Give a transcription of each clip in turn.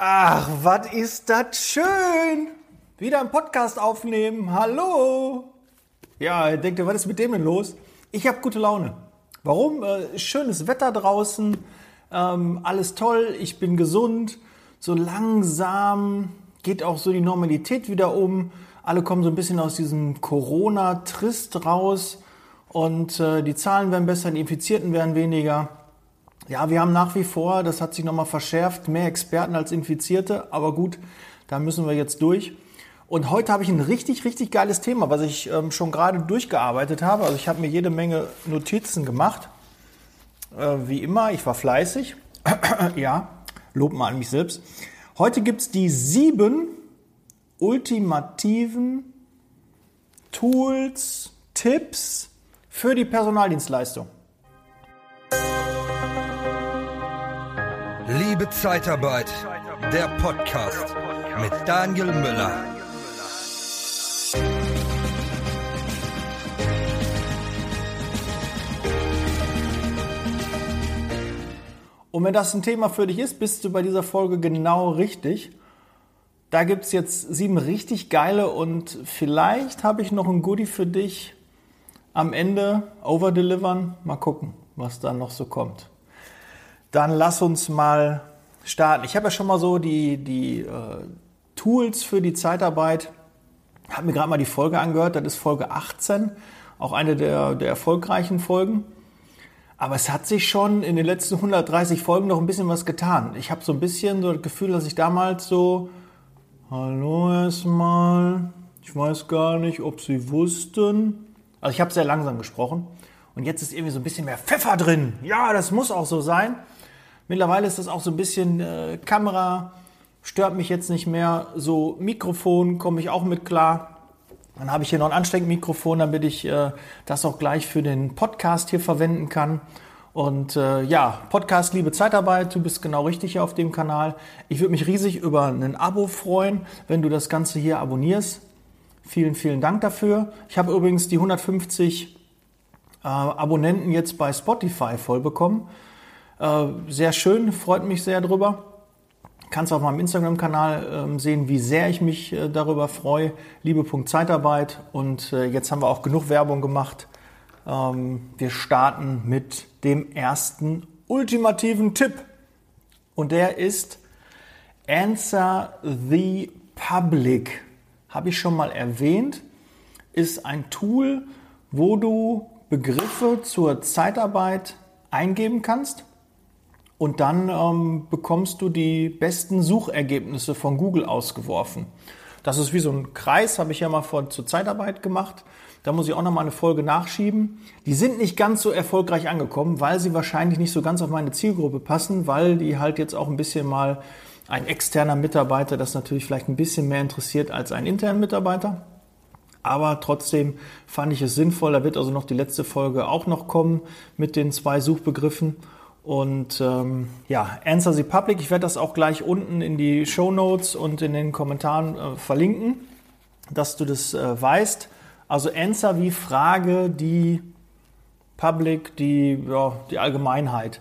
Ach, was ist das schön! Wieder einen Podcast aufnehmen. Hallo! Ja, denkt ihr, was ist mit dem denn los? Ich habe gute Laune. Warum? Äh, schönes Wetter draußen, ähm, alles toll, ich bin gesund. So langsam geht auch so die Normalität wieder um. Alle kommen so ein bisschen aus diesem Corona-Trist raus und äh, die Zahlen werden besser, die Infizierten werden weniger. Ja, wir haben nach wie vor, das hat sich nochmal verschärft, mehr Experten als Infizierte, aber gut, da müssen wir jetzt durch. Und heute habe ich ein richtig, richtig geiles Thema, was ich ähm, schon gerade durchgearbeitet habe. Also ich habe mir jede Menge Notizen gemacht. Äh, wie immer, ich war fleißig. ja, Lob mal an mich selbst. Heute gibt es die sieben ultimativen Tools, Tipps für die Personaldienstleistung. Liebe Zeitarbeit, der Podcast mit Daniel Müller. Und wenn das ein Thema für dich ist, bist du bei dieser Folge genau richtig. Da gibt es jetzt sieben richtig geile und vielleicht habe ich noch ein Goodie für dich am Ende overdelivern. Mal gucken, was da noch so kommt. Dann lass uns mal starten. Ich habe ja schon mal so die, die äh, Tools für die Zeitarbeit, habe mir gerade mal die Folge angehört, das ist Folge 18, auch eine der, der erfolgreichen Folgen. Aber es hat sich schon in den letzten 130 Folgen noch ein bisschen was getan. Ich habe so ein bisschen so das Gefühl, dass ich damals so, hallo erstmal, ich weiß gar nicht, ob Sie wussten. Also ich habe sehr langsam gesprochen. Und jetzt ist irgendwie so ein bisschen mehr Pfeffer drin. Ja, das muss auch so sein. Mittlerweile ist das auch so ein bisschen äh, Kamera, stört mich jetzt nicht mehr. So Mikrofon komme ich auch mit klar. Dann habe ich hier noch ein Ansteckmikrofon, damit ich äh, das auch gleich für den Podcast hier verwenden kann. Und äh, ja, Podcast Liebe Zeitarbeit, du bist genau richtig hier auf dem Kanal. Ich würde mich riesig über ein Abo freuen, wenn du das Ganze hier abonnierst. Vielen, vielen Dank dafür. Ich habe übrigens die 150 äh, Abonnenten jetzt bei Spotify voll bekommen. Äh, sehr schön, freut mich sehr drüber. Kannst auf meinem Instagram-Kanal ähm, sehen, wie sehr ich mich äh, darüber freue. Liebe.zeitarbeit. Und äh, jetzt haben wir auch genug Werbung gemacht. Ähm, wir starten mit dem ersten ultimativen Tipp. Und der ist Answer the Public. Habe ich schon mal erwähnt. Ist ein Tool, wo du Begriffe zur Zeitarbeit eingeben kannst und dann ähm, bekommst du die besten Suchergebnisse von Google ausgeworfen. Das ist wie so ein Kreis, habe ich ja mal vor, zur Zeitarbeit gemacht. Da muss ich auch noch mal eine Folge nachschieben. Die sind nicht ganz so erfolgreich angekommen, weil sie wahrscheinlich nicht so ganz auf meine Zielgruppe passen, weil die halt jetzt auch ein bisschen mal ein externer Mitarbeiter das natürlich vielleicht ein bisschen mehr interessiert als ein interner Mitarbeiter. Aber trotzdem fand ich es sinnvoll. Da wird also noch die letzte Folge auch noch kommen mit den zwei Suchbegriffen. Und ähm, ja, Answer the Public, ich werde das auch gleich unten in die Show Notes und in den Kommentaren äh, verlinken, dass du das äh, weißt. Also Answer wie Frage die Public, die, ja, die Allgemeinheit.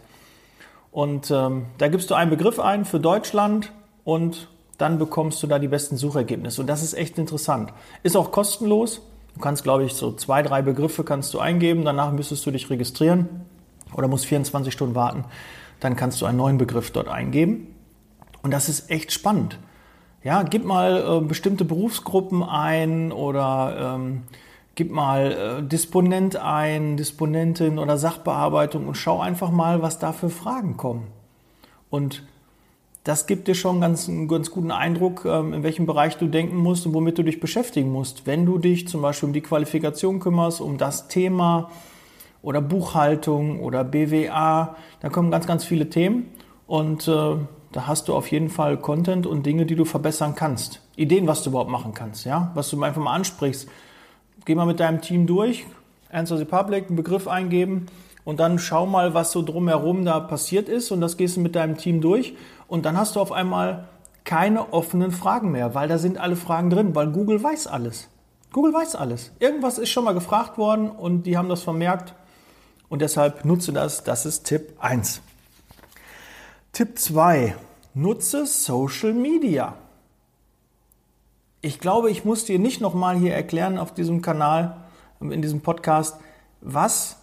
Und ähm, da gibst du einen Begriff ein für Deutschland und dann bekommst du da die besten Suchergebnisse. Und das ist echt interessant. Ist auch kostenlos. Du kannst, glaube ich, so zwei, drei Begriffe kannst du eingeben. Danach müsstest du dich registrieren oder musst 24 Stunden warten, dann kannst du einen neuen Begriff dort eingeben. Und das ist echt spannend. Ja, gib mal äh, bestimmte Berufsgruppen ein oder ähm, gib mal äh, Disponent ein, Disponentin oder Sachbearbeitung und schau einfach mal, was da für Fragen kommen. Und das gibt dir schon ganz, einen ganz guten Eindruck, ähm, in welchem Bereich du denken musst und womit du dich beschäftigen musst. Wenn du dich zum Beispiel um die Qualifikation kümmerst, um das Thema, oder Buchhaltung oder BWA. Da kommen ganz, ganz viele Themen und äh, da hast du auf jeden Fall Content und Dinge, die du verbessern kannst. Ideen, was du überhaupt machen kannst, ja, was du einfach mal ansprichst. Geh mal mit deinem Team durch, Answer the Public, einen Begriff eingeben und dann schau mal, was so drumherum da passiert ist und das gehst du mit deinem Team durch und dann hast du auf einmal keine offenen Fragen mehr, weil da sind alle Fragen drin, weil Google weiß alles. Google weiß alles. Irgendwas ist schon mal gefragt worden und die haben das vermerkt und deshalb nutze das. Das ist Tipp 1. Tipp 2. nutze Social Media. Ich glaube, ich muss dir nicht nochmal hier erklären auf diesem Kanal, in diesem Podcast, was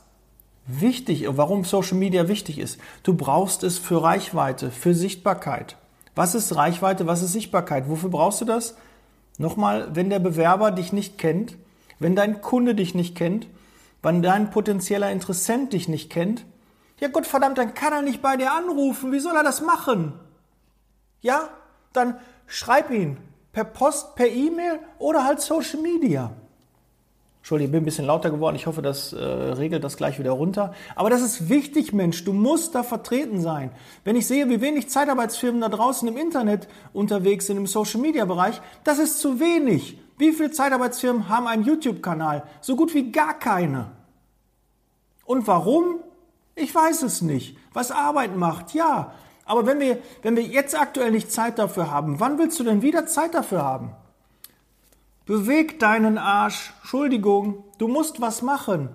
wichtig, warum Social Media wichtig ist. Du brauchst es für Reichweite, für Sichtbarkeit. Was ist Reichweite, was ist Sichtbarkeit? Wofür brauchst du das? Nochmal, wenn der Bewerber dich nicht kennt, wenn dein Kunde dich nicht kennt, wenn dein potenzieller Interessent dich nicht kennt, ja Gott verdammt, dann kann er nicht bei dir anrufen. Wie soll er das machen? Ja, dann schreib ihn per Post, per E-Mail oder halt Social Media. Entschuldigung, ich bin ein bisschen lauter geworden. Ich hoffe, das äh, regelt das gleich wieder runter. Aber das ist wichtig, Mensch. Du musst da vertreten sein. Wenn ich sehe, wie wenig Zeitarbeitsfirmen da draußen im Internet unterwegs sind, im Social-Media-Bereich, das ist zu wenig. Wie viele Zeitarbeitsfirmen haben einen YouTube-Kanal? So gut wie gar keine. Und warum? Ich weiß es nicht. Was Arbeit macht, ja. Aber wenn wir, wenn wir jetzt aktuell nicht Zeit dafür haben, wann willst du denn wieder Zeit dafür haben? Beweg deinen Arsch. Entschuldigung, du musst was machen.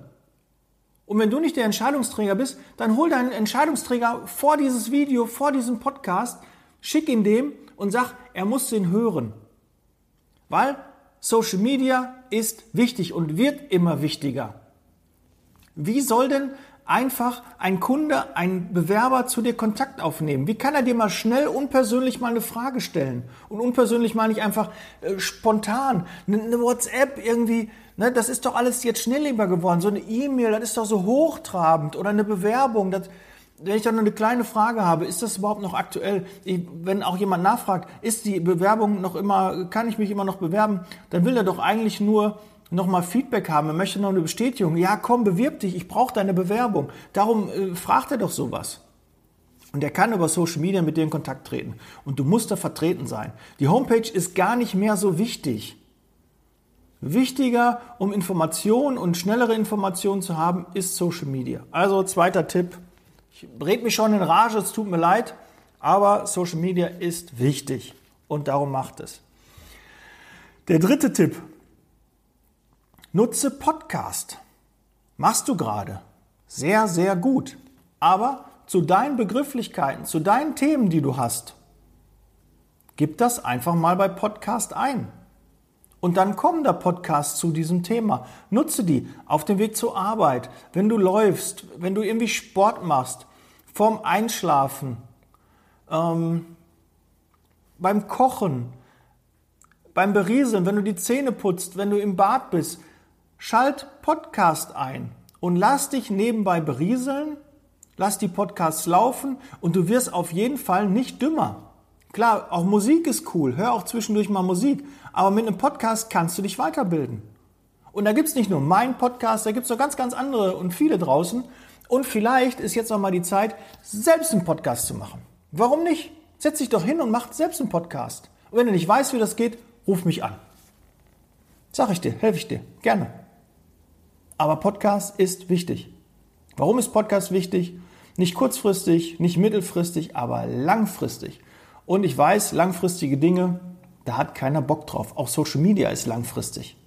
Und wenn du nicht der Entscheidungsträger bist, dann hol deinen Entscheidungsträger vor dieses Video, vor diesem Podcast, schick ihn dem und sag, er muss den hören. Weil Social Media ist wichtig und wird immer wichtiger. Wie soll denn einfach ein Kunde, ein Bewerber zu dir Kontakt aufnehmen? Wie kann er dir mal schnell unpersönlich mal eine Frage stellen? Und unpersönlich meine ich einfach äh, spontan, eine, WhatsApp irgendwie, ne, das ist doch alles jetzt schnellleber geworden. So eine E-Mail, das ist doch so hochtrabend oder eine Bewerbung, das, wenn ich dann nur eine kleine Frage habe, ist das überhaupt noch aktuell? Ich, wenn auch jemand nachfragt, ist die Bewerbung noch immer, kann ich mich immer noch bewerben, dann will er doch eigentlich nur nochmal Feedback haben, er möchte noch eine Bestätigung. Ja, komm, bewirb dich, ich brauche deine Bewerbung. Darum äh, fragt er doch sowas. Und er kann über Social Media mit dir in Kontakt treten. Und du musst da vertreten sein. Die Homepage ist gar nicht mehr so wichtig. Wichtiger, um Informationen und schnellere Informationen zu haben, ist Social Media. Also zweiter Tipp. Ich red mich schon in Rage, es tut mir leid, aber Social Media ist wichtig und darum macht es. Der dritte Tipp, Nutze Podcast. Machst du gerade. Sehr, sehr gut. Aber zu deinen Begrifflichkeiten, zu deinen Themen, die du hast, gib das einfach mal bei Podcast ein. Und dann kommen da Podcasts zu diesem Thema. Nutze die auf dem Weg zur Arbeit, wenn du läufst, wenn du irgendwie Sport machst, vorm Einschlafen, ähm, beim Kochen, beim Berieseln, wenn du die Zähne putzt, wenn du im Bad bist. Schalt Podcast ein und lass dich nebenbei berieseln, lass die Podcasts laufen und du wirst auf jeden Fall nicht dümmer. Klar, auch Musik ist cool, hör auch zwischendurch mal Musik, aber mit einem Podcast kannst du dich weiterbilden. Und da gibt's nicht nur meinen Podcast, da gibt's noch ganz, ganz andere und viele draußen. Und vielleicht ist jetzt auch mal die Zeit, selbst einen Podcast zu machen. Warum nicht? Setz dich doch hin und mach selbst einen Podcast. Und wenn du nicht weißt, wie das geht, ruf mich an. Sag ich dir, helfe ich dir, gerne. Aber Podcast ist wichtig. Warum ist Podcast wichtig? Nicht kurzfristig, nicht mittelfristig, aber langfristig. Und ich weiß, langfristige Dinge, da hat keiner Bock drauf. Auch Social Media ist langfristig.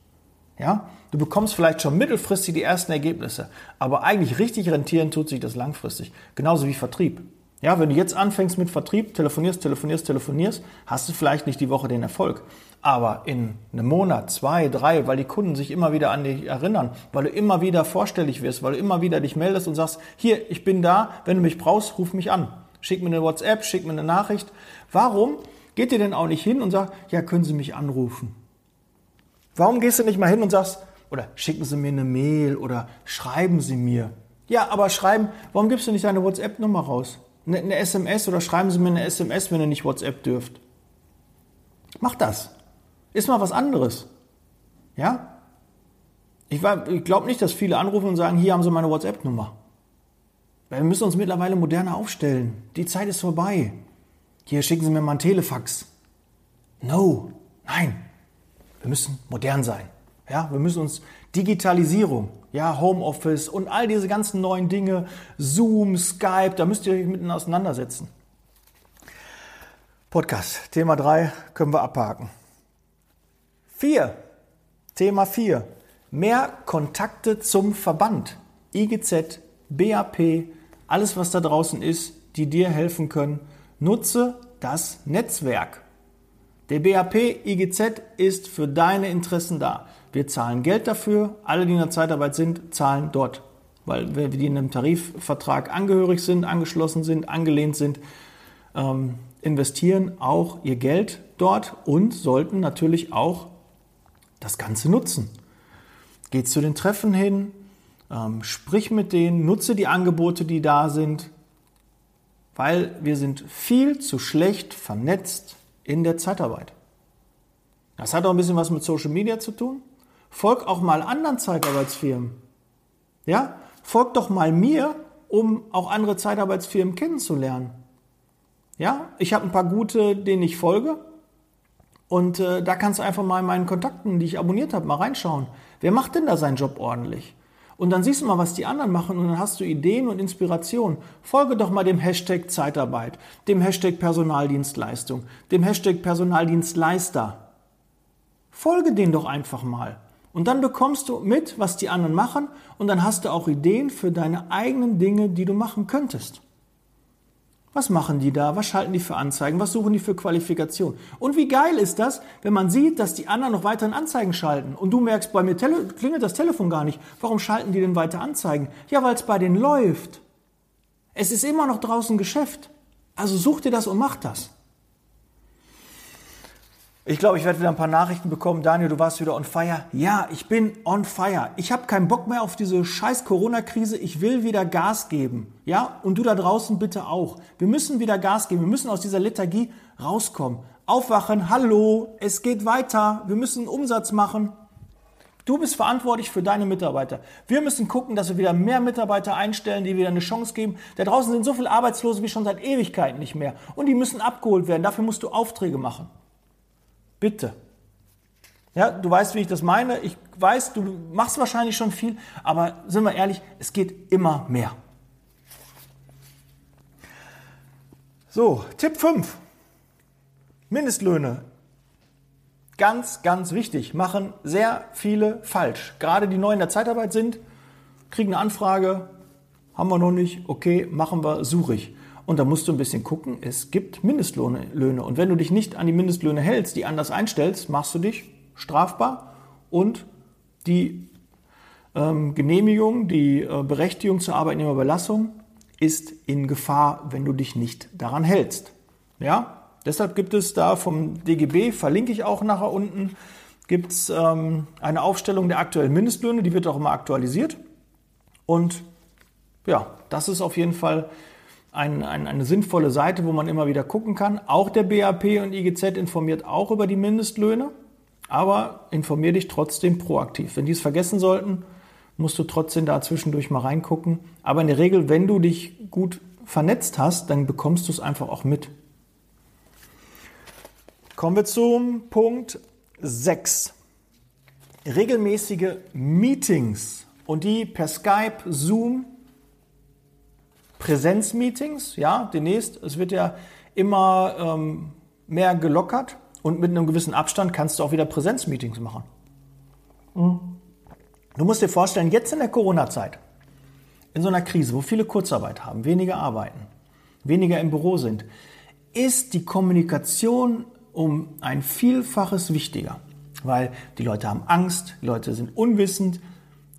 Ja? Du bekommst vielleicht schon mittelfristig die ersten Ergebnisse, aber eigentlich richtig rentieren tut sich das langfristig. Genauso wie Vertrieb. Ja, wenn du jetzt anfängst mit Vertrieb, telefonierst, telefonierst, telefonierst, hast du vielleicht nicht die Woche den Erfolg. Aber in einem Monat, zwei, drei, weil die Kunden sich immer wieder an dich erinnern, weil du immer wieder vorstellig wirst, weil du immer wieder dich meldest und sagst, hier, ich bin da, wenn du mich brauchst, ruf mich an. Schick mir eine WhatsApp, schick mir eine Nachricht. Warum geht ihr denn auch nicht hin und sagt, ja, können Sie mich anrufen? Warum gehst du nicht mal hin und sagst, oder schicken Sie mir eine Mail oder schreiben Sie mir? Ja, aber schreiben, warum gibst du nicht deine WhatsApp-Nummer raus? eine, eine SMS oder schreiben Sie mir eine SMS, wenn ihr nicht WhatsApp dürft. Macht das. Ist mal was anderes. Ja? Ich, ich glaube nicht, dass viele anrufen und sagen, hier haben Sie meine WhatsApp-Nummer. Weil wir müssen uns mittlerweile moderner aufstellen. Die Zeit ist vorbei. Hier schicken Sie mir mal ein Telefax. No, nein. Wir müssen modern sein. Ja, wir müssen uns Digitalisierung, ja, Homeoffice und all diese ganzen neuen Dinge, Zoom, Skype, da müsst ihr euch miteinander auseinandersetzen. Podcast, Thema 3 können wir abhaken. 4, Thema 4, mehr Kontakte zum Verband. IGZ, BAP, alles was da draußen ist, die dir helfen können. Nutze das Netzwerk. Der BAP IGZ ist für deine Interessen da. Wir zahlen Geld dafür. Alle, die in der Zeitarbeit sind, zahlen dort. Weil wir die in einem Tarifvertrag angehörig sind, angeschlossen sind, angelehnt sind, ähm, investieren auch ihr Geld dort und sollten natürlich auch das Ganze nutzen. Geh zu den Treffen hin, ähm, sprich mit denen, nutze die Angebote, die da sind, weil wir sind viel zu schlecht vernetzt in der Zeitarbeit. Das hat auch ein bisschen was mit Social Media zu tun. Folg auch mal anderen Zeitarbeitsfirmen. Ja, folg doch mal mir, um auch andere Zeitarbeitsfirmen kennenzulernen. Ja, ich habe ein paar gute, denen ich folge. Und äh, da kannst du einfach mal in meinen Kontakten, die ich abonniert habe, mal reinschauen. Wer macht denn da seinen Job ordentlich? Und dann siehst du mal, was die anderen machen und dann hast du Ideen und Inspiration. Folge doch mal dem Hashtag Zeitarbeit, dem Hashtag Personaldienstleistung, dem Hashtag Personaldienstleister. Folge den doch einfach mal. Und dann bekommst du mit, was die anderen machen und dann hast du auch Ideen für deine eigenen Dinge, die du machen könntest. Was machen die da? Was schalten die für Anzeigen? Was suchen die für Qualifikation? Und wie geil ist das, wenn man sieht, dass die anderen noch weiteren Anzeigen schalten und du merkst, bei mir klingelt das Telefon gar nicht. Warum schalten die denn weiter Anzeigen? Ja, weil es bei denen läuft. Es ist immer noch draußen Geschäft. Also such dir das und mach das. Ich glaube, ich werde wieder ein paar Nachrichten bekommen. Daniel, du warst wieder on fire. Ja, ich bin on fire. Ich habe keinen Bock mehr auf diese scheiß Corona-Krise. Ich will wieder Gas geben. Ja, und du da draußen bitte auch. Wir müssen wieder Gas geben. Wir müssen aus dieser Lethargie rauskommen. Aufwachen. Hallo, es geht weiter. Wir müssen Umsatz machen. Du bist verantwortlich für deine Mitarbeiter. Wir müssen gucken, dass wir wieder mehr Mitarbeiter einstellen, die wieder eine Chance geben. Da draußen sind so viele Arbeitslose wie schon seit Ewigkeiten nicht mehr. Und die müssen abgeholt werden. Dafür musst du Aufträge machen. Bitte. Ja, du weißt, wie ich das meine. Ich weiß, du machst wahrscheinlich schon viel, aber sind wir ehrlich, es geht immer mehr. So, Tipp 5. Mindestlöhne. Ganz, ganz wichtig. Machen sehr viele falsch. Gerade die neu in der Zeitarbeit sind, kriegen eine Anfrage, haben wir noch nicht, okay, machen wir, suche ich. Und da musst du ein bisschen gucken, es gibt Mindestlöhne. Und wenn du dich nicht an die Mindestlöhne hältst, die anders einstellst, machst du dich strafbar und die ähm, Genehmigung, die äh, Berechtigung zur Arbeitnehmerbelastung ist in Gefahr, wenn du dich nicht daran hältst. Ja, deshalb gibt es da vom DGB, verlinke ich auch nachher unten, gibt es ähm, eine Aufstellung der aktuellen Mindestlöhne, die wird auch immer aktualisiert. Und ja, das ist auf jeden Fall ein, ein, eine sinnvolle Seite, wo man immer wieder gucken kann. Auch der BAP und IGZ informiert auch über die Mindestlöhne, aber informier dich trotzdem proaktiv. Wenn die es vergessen sollten, musst du trotzdem da zwischendurch mal reingucken. Aber in der Regel, wenn du dich gut vernetzt hast, dann bekommst du es einfach auch mit. Kommen wir zum Punkt 6. Regelmäßige Meetings und die per Skype, Zoom Präsenzmeetings, ja, demnächst. Es wird ja immer ähm, mehr gelockert und mit einem gewissen Abstand kannst du auch wieder Präsenzmeetings machen. Mhm. Du musst dir vorstellen, jetzt in der Corona-Zeit, in so einer Krise, wo viele Kurzarbeit haben, weniger arbeiten, weniger im Büro sind, ist die Kommunikation um ein Vielfaches wichtiger. Weil die Leute haben Angst, die Leute sind unwissend,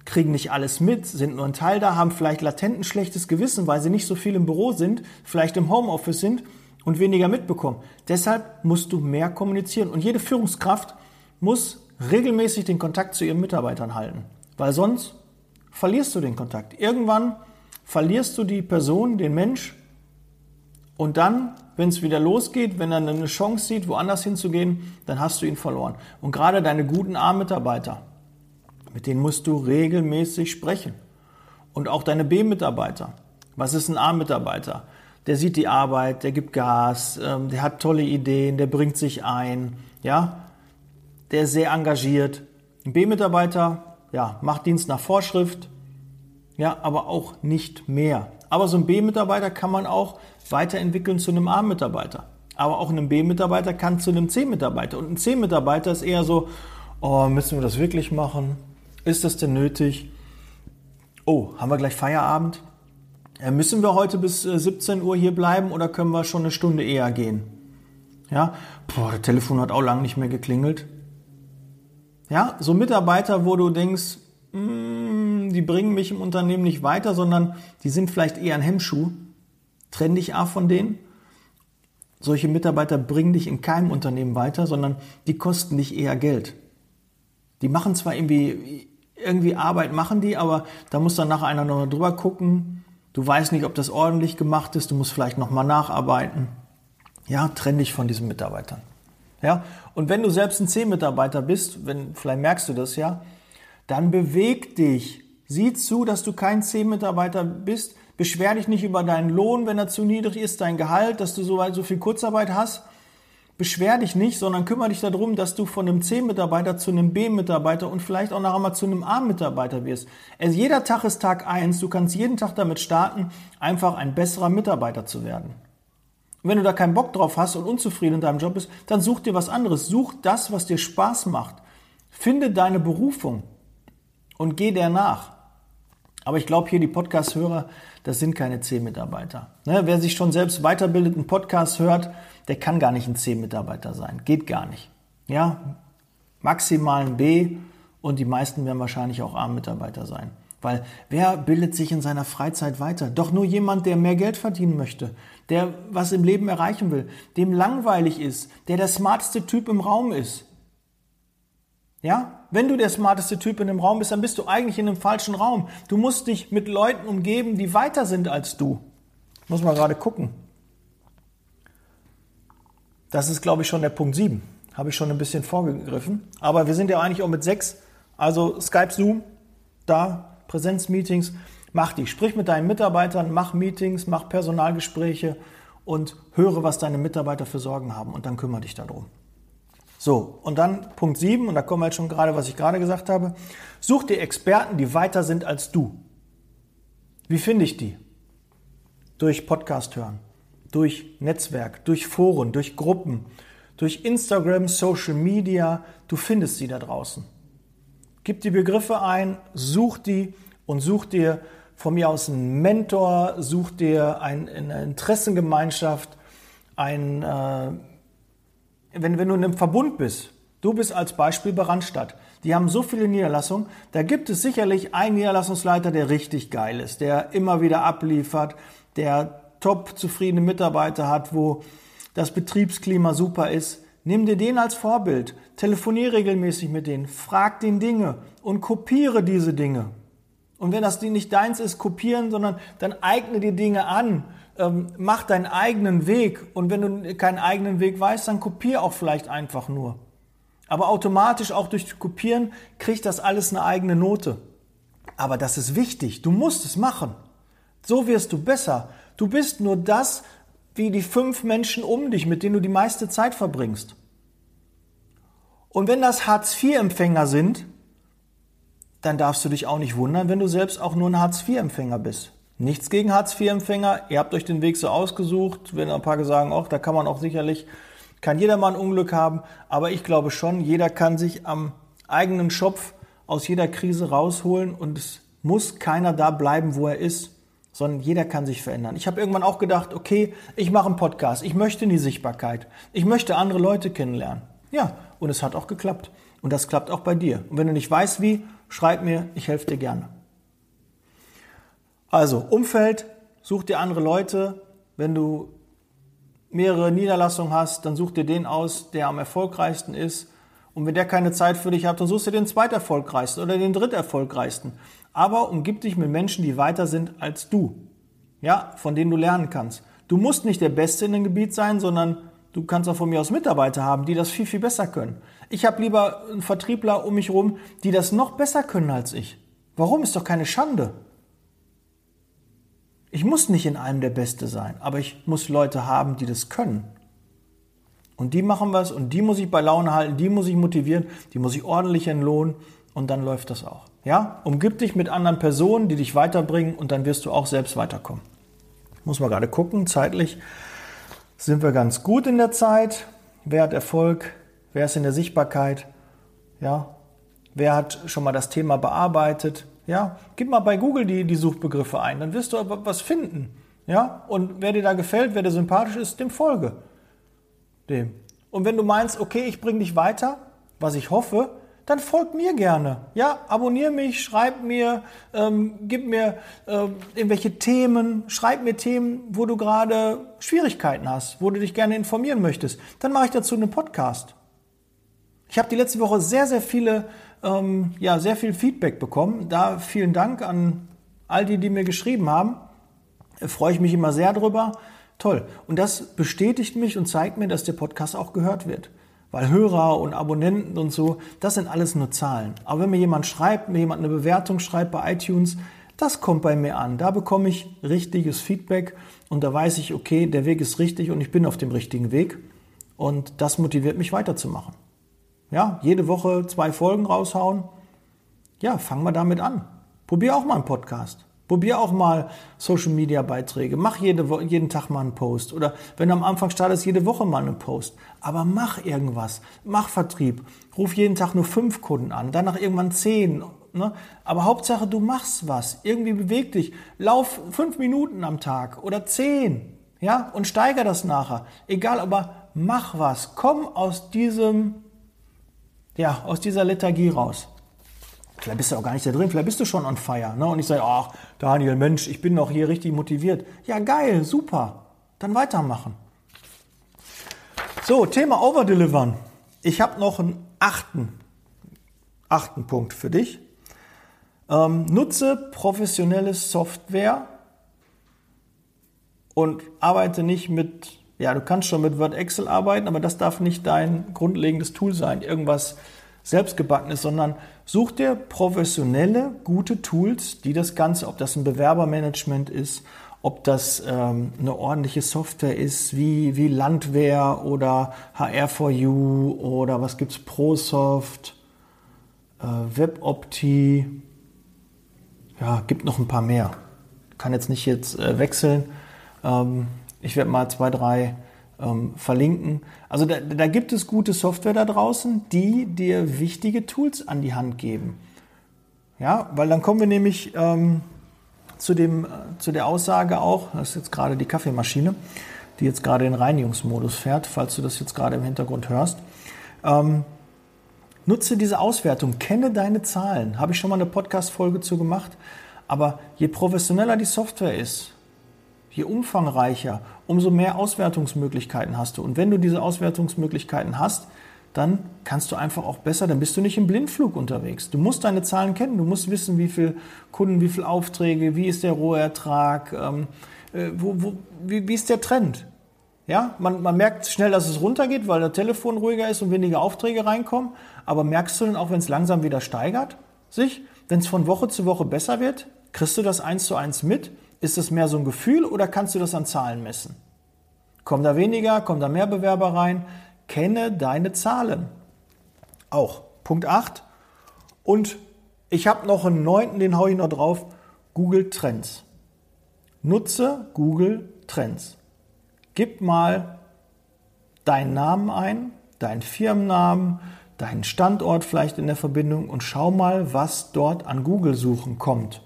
kriegen nicht alles mit, sind nur ein Teil da, haben vielleicht latent ein schlechtes Gewissen, weil sie nicht so viel im Büro sind, vielleicht im Homeoffice sind und weniger mitbekommen. Deshalb musst du mehr kommunizieren und jede Führungskraft muss regelmäßig den Kontakt zu ihren Mitarbeitern halten, weil sonst verlierst du den Kontakt. Irgendwann verlierst du die Person, den Mensch und dann, wenn es wieder losgeht, wenn er eine Chance sieht, woanders hinzugehen, dann hast du ihn verloren. Und gerade deine guten A-Mitarbeiter, mit denen musst du regelmäßig sprechen. Und auch deine B-Mitarbeiter. Was ist ein A-Mitarbeiter? Der sieht die Arbeit, der gibt Gas, ähm, der hat tolle Ideen, der bringt sich ein, ja, der ist sehr engagiert. Ein B-Mitarbeiter, ja, macht Dienst nach Vorschrift, ja, aber auch nicht mehr. Aber so ein B-Mitarbeiter kann man auch weiterentwickeln zu einem A-Mitarbeiter. Aber auch ein B-Mitarbeiter kann zu einem C-Mitarbeiter. Und ein C-Mitarbeiter ist eher so, oh, müssen wir das wirklich machen? Ist das denn nötig? Oh, haben wir gleich Feierabend? Äh, müssen wir heute bis 17 äh, Uhr hier bleiben oder können wir schon eine Stunde eher gehen? Ja, boah, das Telefon hat auch lange nicht mehr geklingelt. Ja, so Mitarbeiter, wo du denkst, mm, die bringen mich im Unternehmen nicht weiter, sondern die sind vielleicht eher ein Hemmschuh. Trenn dich ab von denen. Solche Mitarbeiter bringen dich in keinem Unternehmen weiter, sondern die kosten dich eher Geld. Die machen zwar irgendwie, irgendwie Arbeit, machen die, aber da muss dann nachher einer noch drüber gucken. Du weißt nicht, ob das ordentlich gemacht ist, du musst vielleicht nochmal nacharbeiten. Ja, trenn dich von diesen Mitarbeitern. Ja, und wenn du selbst ein C-Mitarbeiter bist, wenn, vielleicht merkst du das ja, dann beweg dich. Sieh zu, dass du kein C-Mitarbeiter bist. Beschwer dich nicht über deinen Lohn, wenn er zu niedrig ist, dein Gehalt, dass du so, so viel Kurzarbeit hast. Beschwer dich nicht, sondern kümmere dich darum, dass du von einem C-Mitarbeiter zu einem B-Mitarbeiter und vielleicht auch nachher mal zu einem A-Mitarbeiter wirst. Also jeder Tag ist Tag eins. Du kannst jeden Tag damit starten, einfach ein besserer Mitarbeiter zu werden. Und wenn du da keinen Bock drauf hast und unzufrieden in deinem Job bist, dann such dir was anderes. Such das, was dir Spaß macht. Finde deine Berufung und geh der nach. Aber ich glaube hier, die Podcast-Hörer, das sind keine C-Mitarbeiter. Ne, wer sich schon selbst weiterbildet, einen Podcast hört, der kann gar nicht ein C-Mitarbeiter sein. Geht gar nicht. Ja, maximal ein B und die meisten werden wahrscheinlich auch A-Mitarbeiter sein. Weil wer bildet sich in seiner Freizeit weiter? Doch nur jemand, der mehr Geld verdienen möchte, der was im Leben erreichen will, dem langweilig ist, der der smarteste Typ im Raum ist. Ja? Wenn du der smarteste Typ in dem Raum bist, dann bist du eigentlich in einem falschen Raum. Du musst dich mit Leuten umgeben, die weiter sind als du. Muss man gerade gucken. Das ist, glaube ich, schon der Punkt 7. Habe ich schon ein bisschen vorgegriffen. Aber wir sind ja eigentlich auch mit 6. Also Skype, Zoom, da Präsenzmeetings, mach die. Sprich mit deinen Mitarbeitern, mach Meetings, mach Personalgespräche und höre, was deine Mitarbeiter für Sorgen haben und dann kümmere dich darum. So, und dann Punkt 7, und da kommen wir jetzt schon gerade, was ich gerade gesagt habe. Such dir Experten, die weiter sind als du. Wie finde ich die? Durch Podcast hören, durch Netzwerk, durch Foren, durch Gruppen, durch Instagram, Social Media. Du findest sie da draußen. Gib die Begriffe ein, such die und such dir von mir aus einen Mentor, such dir ein, eine Interessengemeinschaft, ein, äh, wenn, wenn du in einem Verbund bist, du bist als Beispiel bei Randstadt, die haben so viele Niederlassungen, da gibt es sicherlich einen Niederlassungsleiter, der richtig geil ist, der immer wieder abliefert, der top zufriedene Mitarbeiter hat, wo das Betriebsklima super ist. Nimm dir den als Vorbild, telefoniere regelmäßig mit denen, frag den Dinge und kopiere diese Dinge. Und wenn das nicht deins ist, kopieren, sondern dann eigne dir Dinge an, ähm, mach deinen eigenen Weg. Und wenn du keinen eigenen Weg weißt, dann kopier auch vielleicht einfach nur. Aber automatisch auch durch Kopieren kriegt das alles eine eigene Note. Aber das ist wichtig. Du musst es machen. So wirst du besser. Du bist nur das, wie die fünf Menschen um dich, mit denen du die meiste Zeit verbringst. Und wenn das Hartz-IV-Empfänger sind, dann darfst du dich auch nicht wundern, wenn du selbst auch nur ein Hartz-IV-Empfänger bist. Nichts gegen Hartz-IV-Empfänger. Ihr habt euch den Weg so ausgesucht. Wenn ein paar sagen, auch, da kann man auch sicherlich, kann jeder mal ein Unglück haben. Aber ich glaube schon, jeder kann sich am eigenen Schopf aus jeder Krise rausholen und es muss keiner da bleiben, wo er ist sondern jeder kann sich verändern. Ich habe irgendwann auch gedacht, okay, ich mache einen Podcast, ich möchte in die Sichtbarkeit, ich möchte andere Leute kennenlernen. Ja, und es hat auch geklappt. Und das klappt auch bei dir. Und wenn du nicht weißt wie, schreib mir, ich helfe dir gerne. Also, Umfeld, such dir andere Leute. Wenn du mehrere Niederlassungen hast, dann such dir den aus, der am erfolgreichsten ist. Und wenn der keine Zeit für dich hat, dann suchst du den zweiterfolgreichsten oder den dritterfolgreichsten aber umgib dich mit Menschen, die weiter sind als du. Ja, von denen du lernen kannst. Du musst nicht der Beste in dem Gebiet sein, sondern du kannst auch von mir aus Mitarbeiter haben, die das viel, viel besser können. Ich habe lieber einen Vertriebler um mich herum, die das noch besser können als ich. Warum? Ist doch keine Schande. Ich muss nicht in allem der Beste sein, aber ich muss Leute haben, die das können. Und die machen was und die muss ich bei Laune halten, die muss ich motivieren, die muss ich ordentlich entlohnen und dann läuft das auch. Ja, umgib dich mit anderen Personen, die dich weiterbringen und dann wirst du auch selbst weiterkommen. Muss man gerade gucken, zeitlich sind wir ganz gut in der Zeit. Wer hat Erfolg? Wer ist in der Sichtbarkeit? Ja, wer hat schon mal das Thema bearbeitet? Ja, gib mal bei Google die, die Suchbegriffe ein, dann wirst du aber was finden. Ja, und wer dir da gefällt, wer dir sympathisch ist, dem folge. Dem. Und wenn du meinst, okay, ich bringe dich weiter, was ich hoffe, dann folg mir gerne. Ja, abonniere mich, schreib mir, ähm, gib mir äh, irgendwelche Themen, schreib mir Themen, wo du gerade Schwierigkeiten hast, wo du dich gerne informieren möchtest. Dann mache ich dazu einen Podcast. Ich habe die letzte Woche sehr, sehr viele, ähm, ja, sehr viel Feedback bekommen. Da vielen Dank an all die, die mir geschrieben haben. Da freue ich mich immer sehr drüber. Toll. Und das bestätigt mich und zeigt mir, dass der Podcast auch gehört wird. Weil Hörer und Abonnenten und so, das sind alles nur Zahlen. Aber wenn mir jemand schreibt, mir jemand eine Bewertung schreibt bei iTunes, das kommt bei mir an. Da bekomme ich richtiges Feedback und da weiß ich, okay, der Weg ist richtig und ich bin auf dem richtigen Weg. Und das motiviert mich weiterzumachen. Ja, jede Woche zwei Folgen raushauen. Ja, fangen wir damit an. Probier auch mal einen Podcast. Probier auch mal Social Media Beiträge. Mach jede, jeden Tag mal einen Post. Oder wenn du am Anfang startest, jede Woche mal einen Post. Aber mach irgendwas. Mach Vertrieb. Ruf jeden Tag nur fünf Kunden an. Danach irgendwann zehn. Ne? Aber Hauptsache, du machst was. Irgendwie beweg dich. Lauf fünf Minuten am Tag oder zehn. Ja? Und steiger das nachher. Egal, aber mach was. Komm aus diesem, ja, aus dieser Lethargie raus. Vielleicht bist du auch gar nicht da drin, vielleicht bist du schon on fire. Ne? Und ich sage, ach, Daniel, Mensch, ich bin noch hier richtig motiviert. Ja, geil, super. Dann weitermachen. So, Thema Overdelivern. Ich habe noch einen achten, achten Punkt für dich. Ähm, nutze professionelle Software und arbeite nicht mit, ja, du kannst schon mit Word Excel arbeiten, aber das darf nicht dein grundlegendes Tool sein. Irgendwas selbstgebackenes, sondern such dir professionelle, gute Tools, die das Ganze, ob das ein Bewerbermanagement ist, ob das ähm, eine ordentliche Software ist, wie, wie Landwehr oder HR4U oder was gibt's, ProSoft, äh, WebOpti, ja, gibt noch ein paar mehr. Kann jetzt nicht jetzt äh, wechseln. Ähm, ich werde mal zwei, drei ähm, verlinken. Also da, da gibt es gute Software da draußen, die dir wichtige Tools an die Hand geben. Ja, weil dann kommen wir nämlich ähm, zu, dem, äh, zu der Aussage auch, das ist jetzt gerade die Kaffeemaschine, die jetzt gerade in Reinigungsmodus fährt, falls du das jetzt gerade im Hintergrund hörst. Ähm, nutze diese Auswertung, kenne deine Zahlen. Habe ich schon mal eine Podcast-Folge zu gemacht. Aber je professioneller die Software ist, je umfangreicher, umso mehr Auswertungsmöglichkeiten hast du. Und wenn du diese Auswertungsmöglichkeiten hast, dann kannst du einfach auch besser, dann bist du nicht im Blindflug unterwegs. Du musst deine Zahlen kennen, du musst wissen, wie viele Kunden, wie viele Aufträge, wie ist der Rohertrag, ähm, äh, wo, wo, wie, wie ist der Trend. Ja, man, man merkt schnell, dass es runtergeht, weil das Telefon ruhiger ist und weniger Aufträge reinkommen. Aber merkst du denn auch, wenn es langsam wieder steigert, sich, wenn es von Woche zu Woche besser wird, kriegst du das eins zu eins mit? Ist es mehr so ein Gefühl oder kannst du das an Zahlen messen? Kommen da weniger, kommen da mehr Bewerber rein? Kenne deine Zahlen. Auch. Punkt 8. Und ich habe noch einen neunten, den haue ich noch drauf. Google Trends. Nutze Google Trends. Gib mal deinen Namen ein, deinen Firmennamen, deinen Standort vielleicht in der Verbindung und schau mal, was dort an Google-Suchen kommt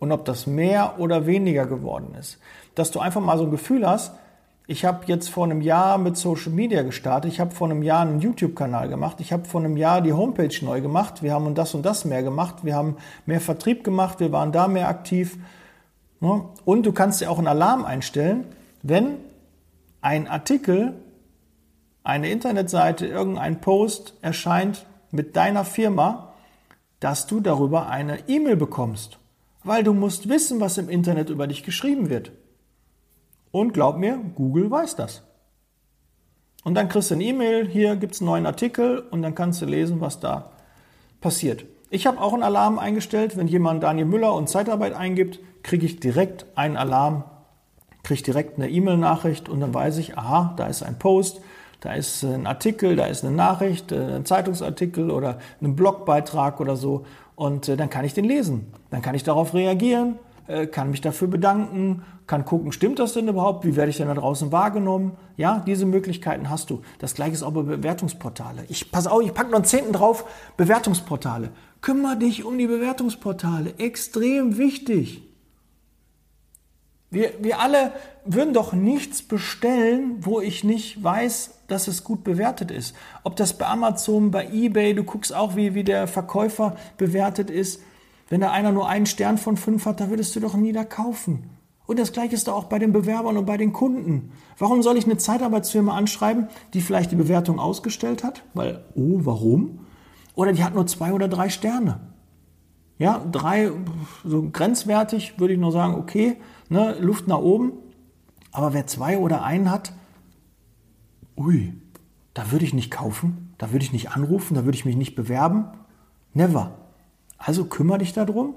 und ob das mehr oder weniger geworden ist. Dass du einfach mal so ein Gefühl hast, ich habe jetzt vor einem Jahr mit Social Media gestartet, ich habe vor einem Jahr einen YouTube-Kanal gemacht, ich habe vor einem Jahr die Homepage neu gemacht, wir haben das und das mehr gemacht, wir haben mehr Vertrieb gemacht, wir waren da mehr aktiv. Ne? Und du kannst dir auch einen Alarm einstellen, wenn ein Artikel, eine Internetseite, irgendein Post erscheint mit deiner Firma, dass du darüber eine E-Mail bekommst weil du musst wissen, was im Internet über dich geschrieben wird. Und glaub mir, Google weiß das. Und dann kriegst du eine E-Mail, hier gibt es einen neuen Artikel und dann kannst du lesen, was da passiert. Ich habe auch einen Alarm eingestellt, wenn jemand Daniel Müller und Zeitarbeit eingibt, kriege ich direkt einen Alarm, kriege direkt eine E-Mail-Nachricht und dann weiß ich, aha, da ist ein Post, da ist ein Artikel, da ist eine Nachricht, äh, ein Zeitungsartikel oder ein Blogbeitrag oder so und äh, dann kann ich den lesen. Dann kann ich darauf reagieren, äh, kann mich dafür bedanken, kann gucken, stimmt das denn überhaupt? Wie werde ich denn da draußen wahrgenommen? Ja, diese Möglichkeiten hast du. Das gleiche ist auch bei Bewertungsportale. Ich pass auf, ich packe noch einen Zehnten drauf, Bewertungsportale. Kümmer dich um die Bewertungsportale. Extrem wichtig. Wir, wir alle würden doch nichts bestellen, wo ich nicht weiß, dass es gut bewertet ist. Ob das bei Amazon, bei eBay, du guckst auch, wie, wie der Verkäufer bewertet ist. Wenn da einer nur einen Stern von fünf hat, da würdest du doch nie da kaufen. Und das gleiche ist da auch bei den Bewerbern und bei den Kunden. Warum soll ich eine Zeitarbeitsfirma anschreiben, die vielleicht die Bewertung ausgestellt hat? Weil, oh, warum? Oder die hat nur zwei oder drei Sterne. Ja, drei, so grenzwertig würde ich nur sagen, okay, ne, Luft nach oben. Aber wer zwei oder einen hat, ui, da würde ich nicht kaufen, da würde ich nicht anrufen, da würde ich mich nicht bewerben. Never. Also kümmere dich darum,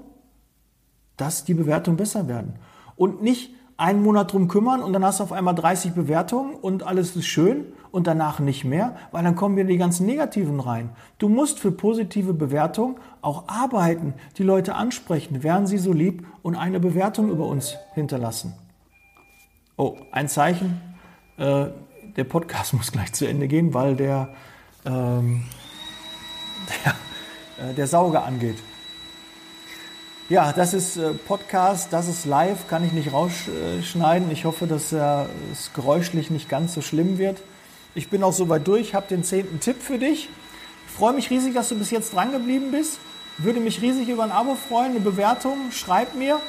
dass die Bewertungen besser werden. Und nicht einen Monat drum kümmern und dann hast du auf einmal 30 Bewertungen und alles ist schön und danach nicht mehr, weil dann kommen wieder die ganzen Negativen rein. Du musst für positive Bewertungen auch arbeiten, die Leute ansprechen, wären sie so lieb und eine Bewertung über uns hinterlassen. Oh, ein Zeichen. Äh, der Podcast muss gleich zu Ende gehen, weil der, ähm, der, äh, der Sauger angeht. Ja, das ist äh, Podcast, das ist live, kann ich nicht rausschneiden. Ich hoffe, dass äh, es geräuschlich nicht ganz so schlimm wird. Ich bin auch soweit durch, habe den zehnten Tipp für dich. Ich freue mich riesig, dass du bis jetzt dran geblieben bist. Würde mich riesig über ein Abo freuen, eine Bewertung. Schreib mir.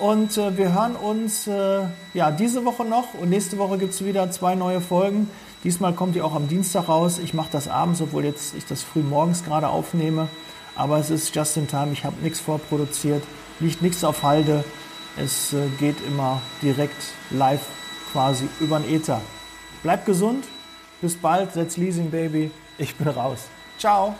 Und äh, wir hören uns äh, ja, diese Woche noch. Und nächste Woche gibt es wieder zwei neue Folgen. Diesmal kommt die auch am Dienstag raus. Ich mache das abends, obwohl jetzt ich das früh morgens gerade aufnehme. Aber es ist just in time. Ich habe nichts vorproduziert, liegt nichts auf Halde. Es äh, geht immer direkt live quasi über den Ether. Bleib gesund. Bis bald. Setz Leasing Baby. Ich bin raus. Ciao.